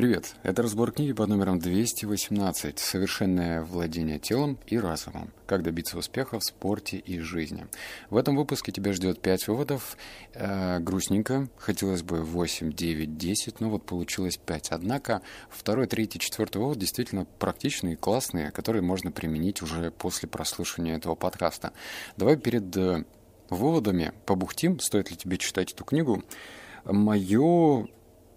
Привет, это разбор книги под номером 218 «Совершенное владение телом и разумом. Как добиться успеха в спорте и жизни». В этом выпуске тебя ждет 5 выводов. Э, грустненько, хотелось бы 8, 9, 10, но вот получилось 5. Однако второй, третий, четвертый вывод действительно практичные, классные, которые можно применить уже после прослушивания этого подкаста. Давай перед э, выводами побухтим, стоит ли тебе читать эту книгу. Мое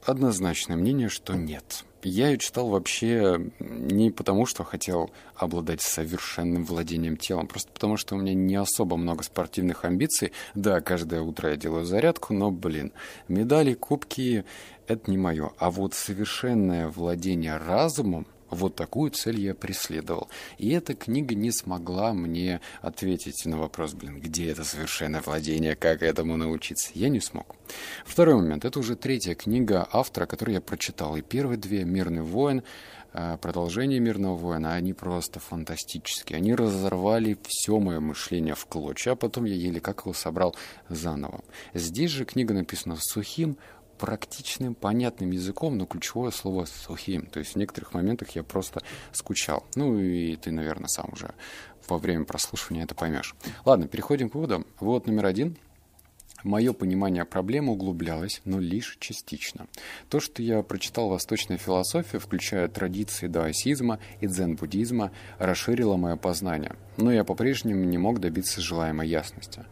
однозначное мнение, что нет. Я ее читал вообще не потому, что хотел обладать совершенным владением телом, просто потому, что у меня не особо много спортивных амбиций. Да, каждое утро я делаю зарядку, но, блин, медали, кубки — это не мое. А вот совершенное владение разумом вот такую цель я преследовал. И эта книга не смогла мне ответить на вопрос, блин, где это совершенное владение, как этому научиться. Я не смог. Второй момент. Это уже третья книга автора, которую я прочитал. И первые две «Мирный воин», э, продолжение «Мирного воина», они просто фантастические. Они разорвали все мое мышление в клочья, а потом я еле как его собрал заново. Здесь же книга написана сухим, практичным, понятным языком, но ключевое слово «сухим». То есть в некоторых моментах я просто скучал. Ну и ты, наверное, сам уже во время прослушивания это поймешь. Ладно, переходим к выводам. Вот номер один – Мое понимание проблемы углублялось, но лишь частично. То, что я прочитал восточной философии, включая традиции даосизма и дзен-буддизма, расширило мое познание, но я по-прежнему не мог добиться желаемой ясности.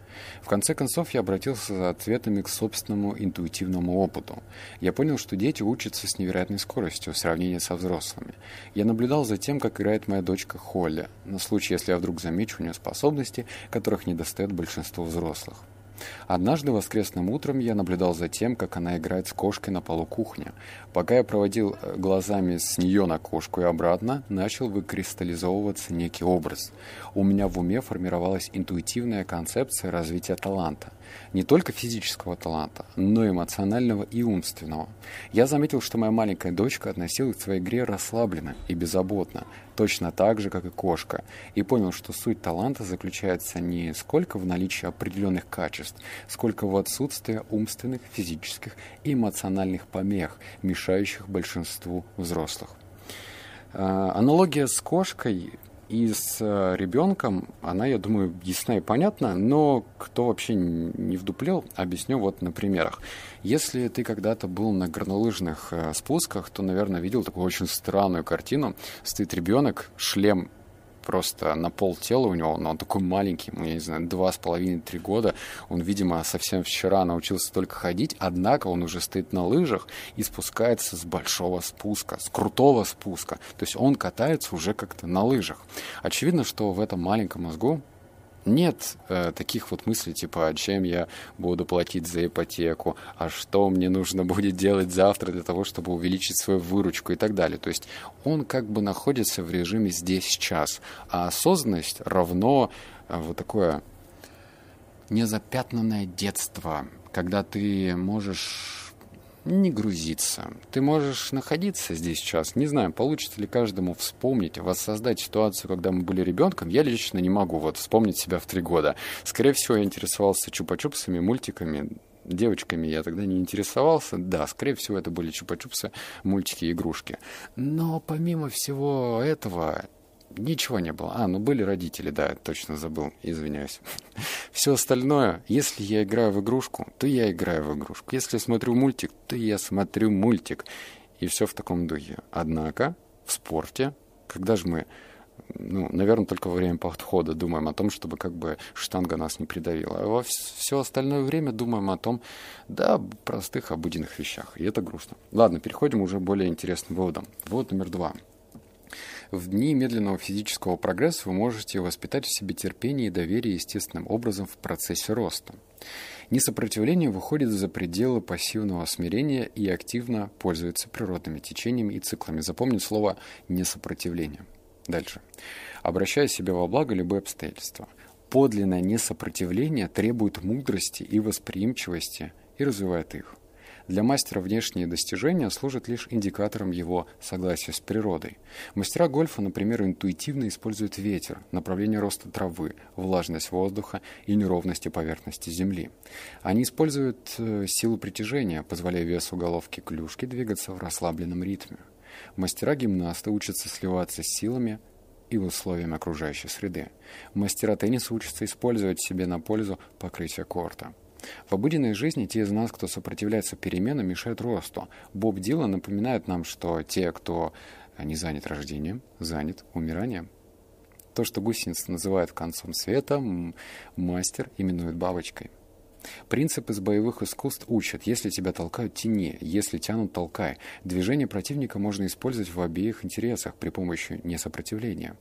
В конце концов, я обратился за ответами к собственному интуитивному опыту. Я понял, что дети учатся с невероятной скоростью в сравнении со взрослыми. Я наблюдал за тем, как играет моя дочка Холли, на случай, если я вдруг замечу у нее способности, которых недостает большинству взрослых. Однажды воскресным утром я наблюдал за тем, как она играет с кошкой на полу кухни. Пока я проводил э, глазами с нее на кошку и обратно, начал выкристаллизовываться некий образ. У меня в уме формировалась интуитивная концепция развития таланта. Не только физического таланта, но и эмоционального и умственного. Я заметил, что моя маленькая дочка относилась к своей игре расслабленно и беззаботно, точно так же, как и кошка, и понял, что суть таланта заключается не сколько в наличии определенных качеств, сколько в отсутствии умственных, физических и эмоциональных помех, мешающих большинству взрослых. А, аналогия с кошкой и с э, ребенком, она, я думаю, ясна и понятна, но кто вообще не вдуплел, объясню вот на примерах. Если ты когда-то был на горнолыжных э, спусках, то, наверное, видел такую очень странную картину. Стоит ребенок, шлем просто на пол тела у него, но он такой маленький, я не знаю, два с половиной, три года. Он, видимо, совсем вчера научился только ходить, однако он уже стоит на лыжах и спускается с большого спуска, с крутого спуска. То есть он катается уже как-то на лыжах. Очевидно, что в этом маленьком мозгу нет э, таких вот мыслей, типа, а чем я буду платить за ипотеку, а что мне нужно будет делать завтра для того, чтобы увеличить свою выручку? и так далее. То есть он как бы находится в режиме здесь сейчас, а осознанность равно э, вот такое незапятнанное детство, когда ты можешь не грузиться. Ты можешь находиться здесь сейчас. Не знаю, получится ли каждому вспомнить, воссоздать ситуацию, когда мы были ребенком. Я лично не могу вот вспомнить себя в три года. Скорее всего, я интересовался чупа-чупсами, мультиками, девочками я тогда не интересовался. Да, скорее всего, это были чупа-чупсы, мультики, игрушки. Но помимо всего этого, Ничего не было. А, ну были родители, да, точно забыл, извиняюсь. Все остальное, если я играю в игрушку, то я играю в игрушку. Если смотрю мультик, то я смотрю мультик. И все в таком духе. Однако в спорте, когда же мы, ну, наверное, только во время подхода думаем о том, чтобы как бы штанга нас не придавила. А во все остальное время думаем о том, да, простых обыденных вещах. И это грустно. Ладно, переходим уже более интересным выводам. Вывод номер два. В дни медленного физического прогресса вы можете воспитать в себе терпение и доверие естественным образом в процессе роста. Несопротивление выходит за пределы пассивного смирения и активно пользуется природными течениями и циклами. Запомни слово «несопротивление». Дальше. Обращая себя во благо любые обстоятельства. Подлинное несопротивление требует мудрости и восприимчивости и развивает их. Для мастера внешние достижения служат лишь индикатором его согласия с природой. Мастера гольфа, например, интуитивно используют ветер, направление роста травы, влажность воздуха и неровности поверхности земли. Они используют э, силу притяжения, позволяя весу головки клюшки двигаться в расслабленном ритме. Мастера-гимнасты учатся сливаться с силами и условиями окружающей среды. Мастера тенниса учатся использовать себе на пользу покрытие корта. В обыденной жизни те из нас, кто сопротивляется переменам, мешают росту. Боб Дилан напоминает нам, что те, кто не занят рождением, занят умиранием. То, что гусеница называют концом света, мастер именует бабочкой. Принцип из боевых искусств учат, если тебя толкают, тяни, если тянут, толкай. Движение противника можно использовать в обеих интересах при помощи несопротивления.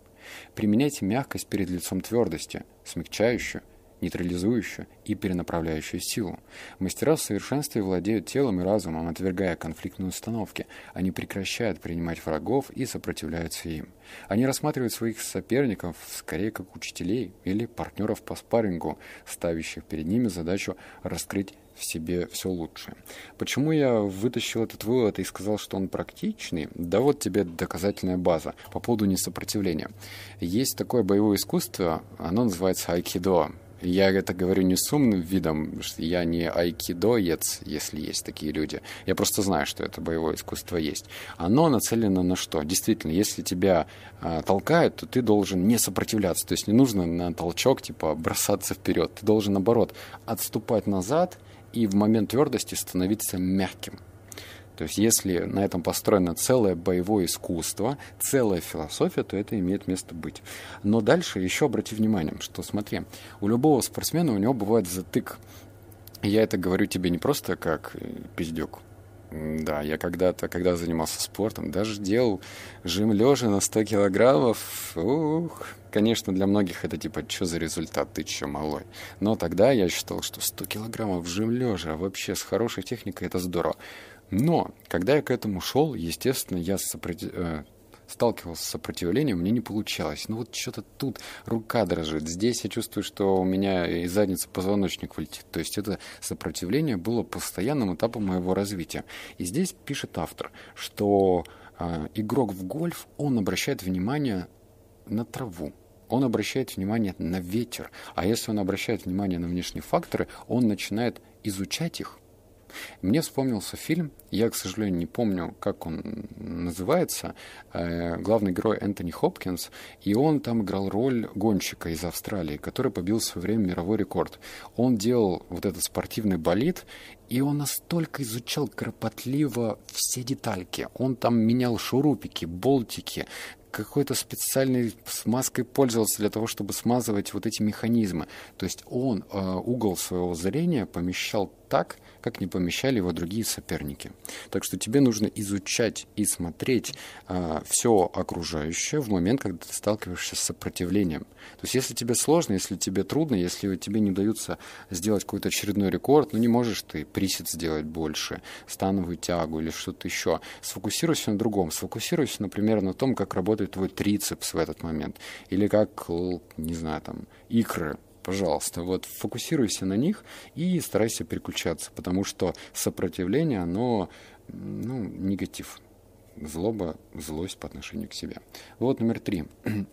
Применяйте мягкость перед лицом твердости, смягчающую, нейтрализующую и перенаправляющую силу. Мастера в совершенстве владеют телом и разумом, отвергая конфликтные установки. Они прекращают принимать врагов и сопротивляются им. Они рассматривают своих соперников скорее как учителей или партнеров по спаррингу, ставящих перед ними задачу раскрыть в себе все лучшее. Почему я вытащил этот вывод и сказал, что он практичный? Да вот тебе доказательная база по поводу несопротивления. Есть такое боевое искусство, оно называется айкидо. Я это говорю не с умным видом, что я не айкидоец, если есть такие люди. Я просто знаю, что это боевое искусство есть. Оно нацелено на что? Действительно, если тебя э, толкают, то ты должен не сопротивляться. То есть не нужно на толчок типа бросаться вперед. Ты должен, наоборот, отступать назад и в момент твердости становиться мягким. То есть если на этом построено целое боевое искусство, целая философия, то это имеет место быть. Но дальше еще обрати внимание, что смотри, у любого спортсмена у него бывает затык. Я это говорю тебе не просто как э, пиздюк, да, я когда-то, когда занимался спортом, даже делал жим лежа на 100 килограммов. Ух, конечно, для многих это типа, что за результат, ты че, малой? Но тогда я считал, что 100 килограммов жим лежа, вообще с хорошей техникой это здорово. Но, когда я к этому шел, естественно, я сопротив... Э, сталкивался с сопротивлением, мне не получалось. Ну вот что-то тут рука дрожит, здесь я чувствую, что у меня из задницы позвоночник вылетит. То есть это сопротивление было постоянным этапом моего развития. И здесь пишет автор, что э, игрок в гольф, он обращает внимание на траву, он обращает внимание на ветер. А если он обращает внимание на внешние факторы, он начинает изучать их, мне вспомнился фильм, я, к сожалению, не помню, как он называется, э, главный герой Энтони Хопкинс, и он там играл роль гонщика из Австралии, который побил в свое время мировой рекорд. Он делал вот этот спортивный болид, и он настолько изучал кропотливо все детальки. Он там менял шурупики, болтики, какой-то специальной смазкой пользовался для того, чтобы смазывать вот эти механизмы. То есть он э, угол своего зрения помещал так, как не помещали его другие соперники. Так что тебе нужно изучать и смотреть э, все окружающее в момент, когда ты сталкиваешься с сопротивлением. То есть если тебе сложно, если тебе трудно, если тебе не удается сделать какой-то очередной рекорд, ну не можешь ты присед сделать больше, становую тягу или что-то еще, сфокусируйся на другом. Сфокусируйся, например, на том, как работает твой трицепс в этот момент. Или как, не знаю, там, икры пожалуйста, вот фокусируйся на них и старайся переключаться, потому что сопротивление, оно, ну, негатив. Злоба, злость по отношению к себе. Вот номер три.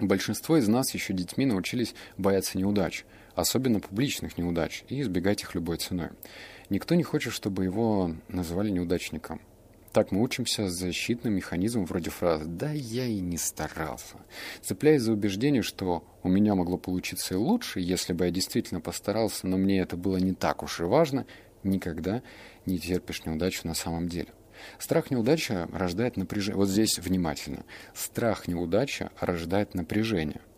Большинство из нас еще детьми научились бояться неудач, особенно публичных неудач, и избегать их любой ценой. Никто не хочет, чтобы его называли неудачником. Так мы учимся защитным механизмом вроде фразы «да я и не старался», цепляясь за убеждение, что у меня могло получиться и лучше, если бы я действительно постарался, но мне это было не так уж и важно, никогда не терпишь неудачу на самом деле. Страх неудачи рождает напряжение. Вот здесь внимательно. Страх неудачи рождает напряжение –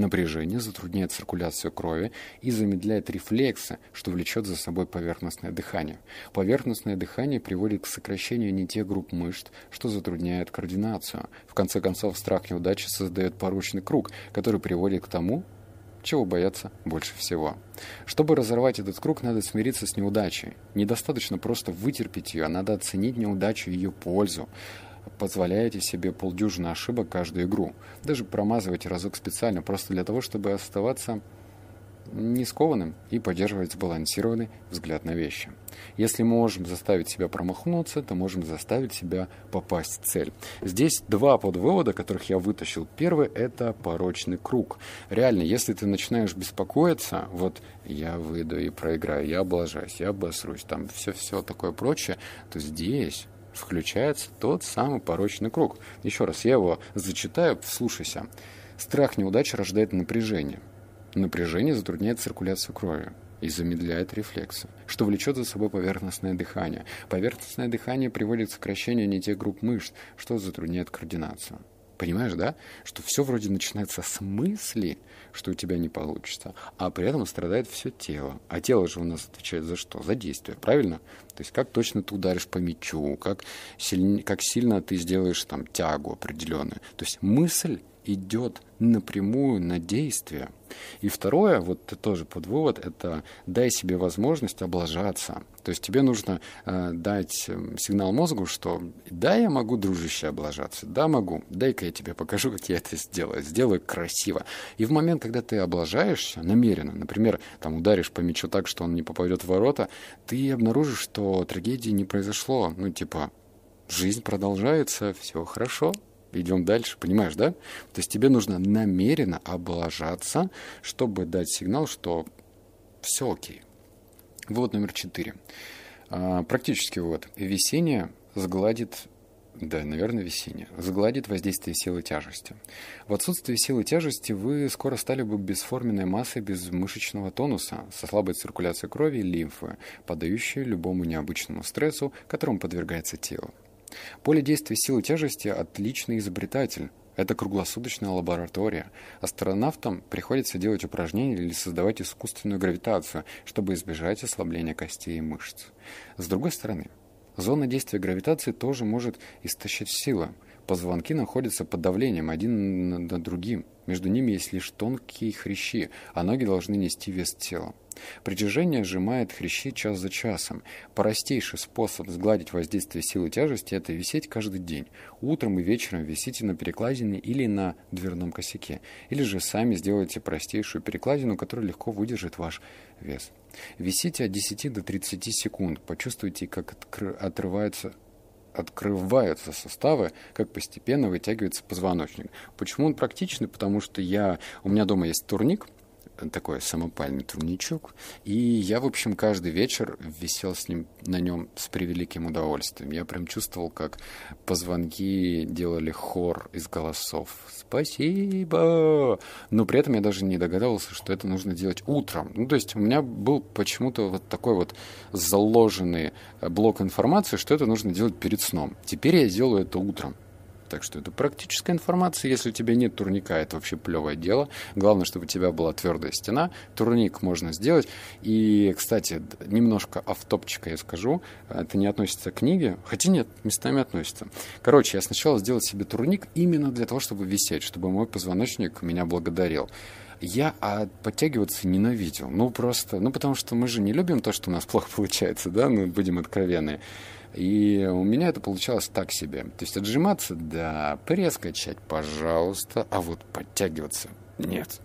Напряжение затрудняет циркуляцию крови и замедляет рефлексы, что влечет за собой поверхностное дыхание. Поверхностное дыхание приводит к сокращению не тех групп мышц, что затрудняет координацию. В конце концов, страх неудачи создает порочный круг, который приводит к тому, чего бояться больше всего. Чтобы разорвать этот круг, надо смириться с неудачей. Недостаточно просто вытерпеть ее, а надо оценить неудачу и ее пользу позволяете себе полдюжины ошибок каждую игру. Даже промазывайте разок специально, просто для того, чтобы оставаться не скованным и поддерживать сбалансированный взгляд на вещи. Если мы можем заставить себя промахнуться, то можем заставить себя попасть в цель. Здесь два подвывода, которых я вытащил. Первый – это порочный круг. Реально, если ты начинаешь беспокоиться, вот я выйду и проиграю, я облажаюсь, я обосрусь, там все-все такое прочее, то здесь включается тот самый порочный круг. Еще раз, я его зачитаю, вслушайся. Страх неудачи рождает напряжение. Напряжение затрудняет циркуляцию крови и замедляет рефлексы, что влечет за собой поверхностное дыхание. Поверхностное дыхание приводит к сокращению не тех групп мышц, что затрудняет координацию. Понимаешь, да? Что все вроде начинается с мысли, что у тебя не получится, а при этом страдает все тело. А тело же у нас отвечает за что? За действие, правильно? То есть как точно ты ударишь по мячу, как, сильно, как сильно ты сделаешь там тягу определенную. То есть мысль идет напрямую на действие. И второе, вот тоже под вывод, это дай себе возможность облажаться. То есть тебе нужно э, дать эм, сигнал мозгу, что да, я могу, дружище, облажаться, да, могу, дай-ка я тебе покажу, как я это сделаю, сделаю красиво. И в момент, когда ты облажаешься намеренно, например, там ударишь по мячу так, что он не попадет в ворота, ты обнаружишь, что трагедии не произошло. Ну, типа, жизнь продолжается, все хорошо, идем дальше, понимаешь, да? То есть тебе нужно намеренно облажаться, чтобы дать сигнал, что все окей. Вывод номер четыре. А, практический вывод. Весеннее сгладит да, наверное, весеннее. Сгладит воздействие силы тяжести. В отсутствие силы тяжести вы скоро стали бы бесформенной массой без мышечного тонуса, со слабой циркуляцией крови и лимфы, поддающей любому необычному стрессу, которому подвергается тело. Поле действия силы тяжести – отличный изобретатель. Это круглосуточная лаборатория. Астронавтам приходится делать упражнения или создавать искусственную гравитацию, чтобы избежать ослабления костей и мышц. С другой стороны, зона действия гравитации тоже может истощать силы. Позвонки находятся под давлением один над другим. Между ними есть лишь тонкие хрящи, а ноги должны нести вес тела. Притяжение сжимает хрящи час за часом. Простейший способ сгладить воздействие силы тяжести – это висеть каждый день. Утром и вечером висите на перекладине или на дверном косяке. Или же сами сделайте простейшую перекладину, которая легко выдержит ваш вес. Висите от 10 до 30 секунд. Почувствуйте, как отрывается открываются суставы, как постепенно вытягивается позвоночник. Почему он практичный? Потому что я, у меня дома есть турник, такой самопальный турничок. И я, в общем, каждый вечер висел с ним, на нем с превеликим удовольствием. Я прям чувствовал, как позвонки делали хор из голосов. Спасибо! Но при этом я даже не догадывался, что это нужно делать утром. Ну, то есть у меня был почему-то вот такой вот заложенный блок информации, что это нужно делать перед сном. Теперь я делаю это утром. Так что это практическая информация. Если у тебя нет турника, это вообще плевое дело. Главное, чтобы у тебя была твердая стена. Турник можно сделать. И, кстати, немножко автопчика я скажу. Это не относится к книге. Хотя нет, местами относится. Короче, я сначала сделал себе турник именно для того, чтобы висеть, чтобы мой позвоночник меня благодарил я а подтягиваться ненавидел. Ну, просто, ну, потому что мы же не любим то, что у нас плохо получается, да, ну, будем откровенны. И у меня это получалось так себе. То есть отжиматься, да, пресс качать, пожалуйста, а вот подтягиваться нет.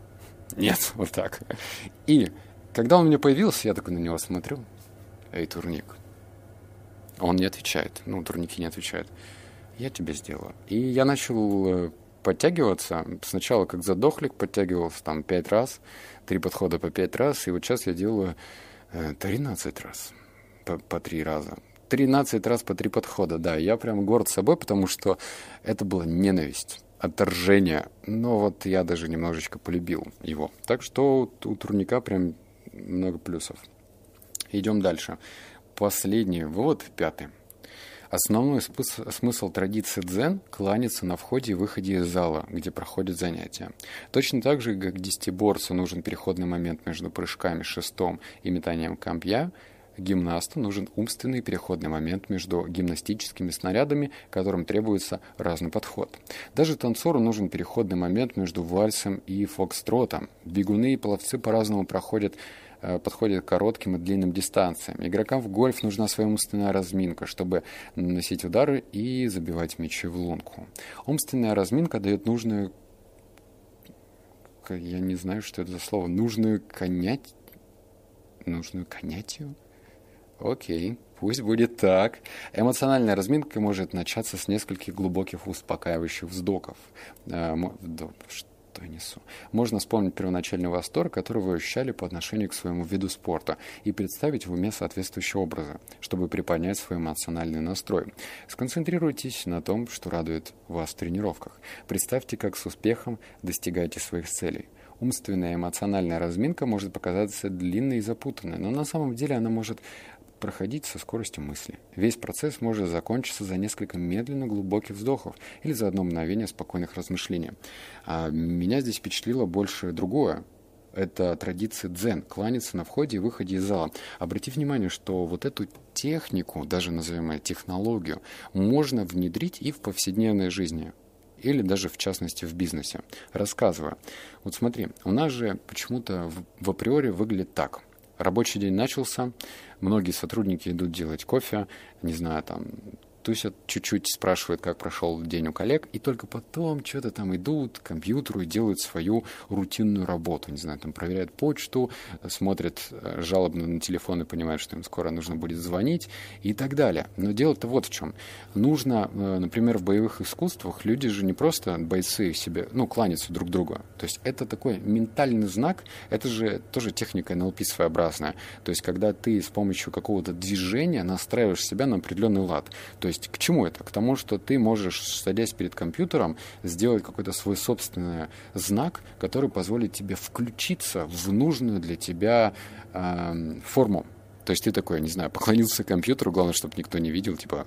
Нет, вот так. И когда он у меня появился, я такой на него смотрю. Эй, турник. Он не отвечает. Ну, турники не отвечают. Я тебе сделаю. И я начал э, подтягиваться. Сначала как задохлик подтягивался там пять раз, три подхода по пять раз. И вот сейчас я делаю 13 э, раз по, по три раза. 13 раз по три подхода, да. Я прям горд собой, потому что это была ненависть отторжение. Но вот я даже немножечко полюбил его. Так что у турника прям много плюсов. Идем дальше. Последний вывод, пятый. Основной смысл традиции дзен – кланяться на входе и выходе из зала, где проходят занятия. Точно так же, как десятиборцу нужен переходный момент между прыжками шестом и метанием кампья – гимнасту нужен умственный переходный момент между гимнастическими снарядами, которым требуется разный подход. Даже танцору нужен переходный момент между вальсом и фокстротом. Бегуны и пловцы по-разному проходят э, подходят к коротким и длинным дистанциям. Игрокам в гольф нужна своя умственная разминка, чтобы наносить удары и забивать мячи в лунку. Умственная разминка дает нужную я не знаю, что это за слово, нужную конять, нужную конятию? Окей, пусть будет так. Эмоциональная разминка может начаться с нескольких глубоких успокаивающих вздохов. Э, что я несу? Можно вспомнить первоначальный восторг, который вы ощущали по отношению к своему виду спорта, и представить в уме соответствующие образы, чтобы приподнять свой эмоциональный настрой. Сконцентрируйтесь на том, что радует вас в тренировках. Представьте, как с успехом достигаете своих целей. Умственная эмоциональная разминка может показаться длинной и запутанной, но на самом деле она может проходить со скоростью мысли. Весь процесс может закончиться за несколько медленно глубоких вздохов или за одно мгновение спокойных размышлений. А меня здесь впечатлило больше другое. Это традиция дзен, кланяться на входе и выходе из зала. Обрати внимание, что вот эту технику, даже называемую технологию, можно внедрить и в повседневной жизни или даже в частности в бизнесе. Рассказываю. Вот смотри, у нас же почему-то в, в априори выглядит так. Рабочий день начался, многие сотрудники идут делать кофе, не знаю, там, тусят, чуть-чуть спрашивают, как прошел день у коллег, и только потом что-то там идут к компьютеру и делают свою рутинную работу. Не знаю, там проверяют почту, смотрят э, жалобно на телефон и понимают, что им скоро нужно будет звонить и так далее. Но дело-то вот в чем. Нужно, э, например, в боевых искусствах люди же не просто бойцы себе, ну, кланяются друг другу. То есть это такой ментальный знак, это же тоже техника НЛП своеобразная. То есть когда ты с помощью какого-то движения настраиваешь себя на определенный лад. То есть есть к чему это? К тому, что ты можешь, садясь перед компьютером, сделать какой-то свой собственный знак, который позволит тебе включиться в нужную для тебя э, форму. То есть ты такой, не знаю, поклонился компьютеру, главное, чтобы никто не видел, типа,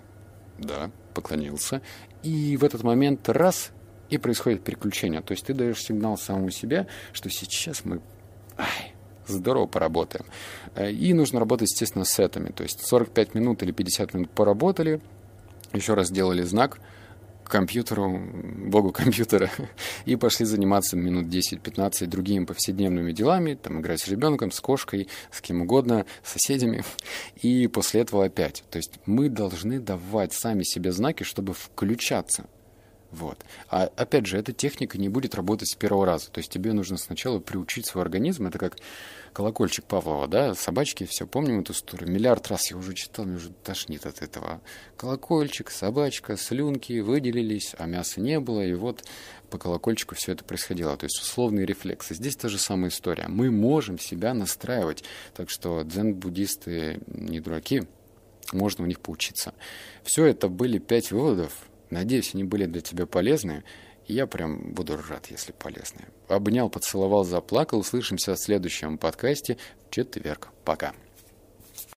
да, поклонился. И в этот момент раз, и происходит переключение. То есть ты даешь сигнал самому себе, что сейчас мы... Ай, здорово поработаем. Э, и нужно работать, естественно, с сетами. То есть 45 минут или 50 минут поработали, еще раз сделали знак компьютеру, богу компьютера, и пошли заниматься минут 10-15 другими повседневными делами, там играть с ребенком, с кошкой, с кем угодно, с соседями, и после этого опять. То есть мы должны давать сами себе знаки, чтобы включаться. Вот. А опять же, эта техника не будет работать с первого раза. То есть тебе нужно сначала приучить свой организм. Это как колокольчик Павлова, да, собачки, все, помним эту историю. Миллиард раз я уже читал, мне уже тошнит от этого. Колокольчик, собачка, слюнки выделились, а мяса не было, и вот по колокольчику все это происходило. То есть условные рефлексы. Здесь та же самая история. Мы можем себя настраивать. Так что дзен-буддисты не дураки, можно у них поучиться. Все это были пять выводов, Надеюсь, они были для тебя полезны. Я прям буду рад, если полезны. Обнял, поцеловал, заплакал. Услышимся в следующем подкасте в четверг. Пока.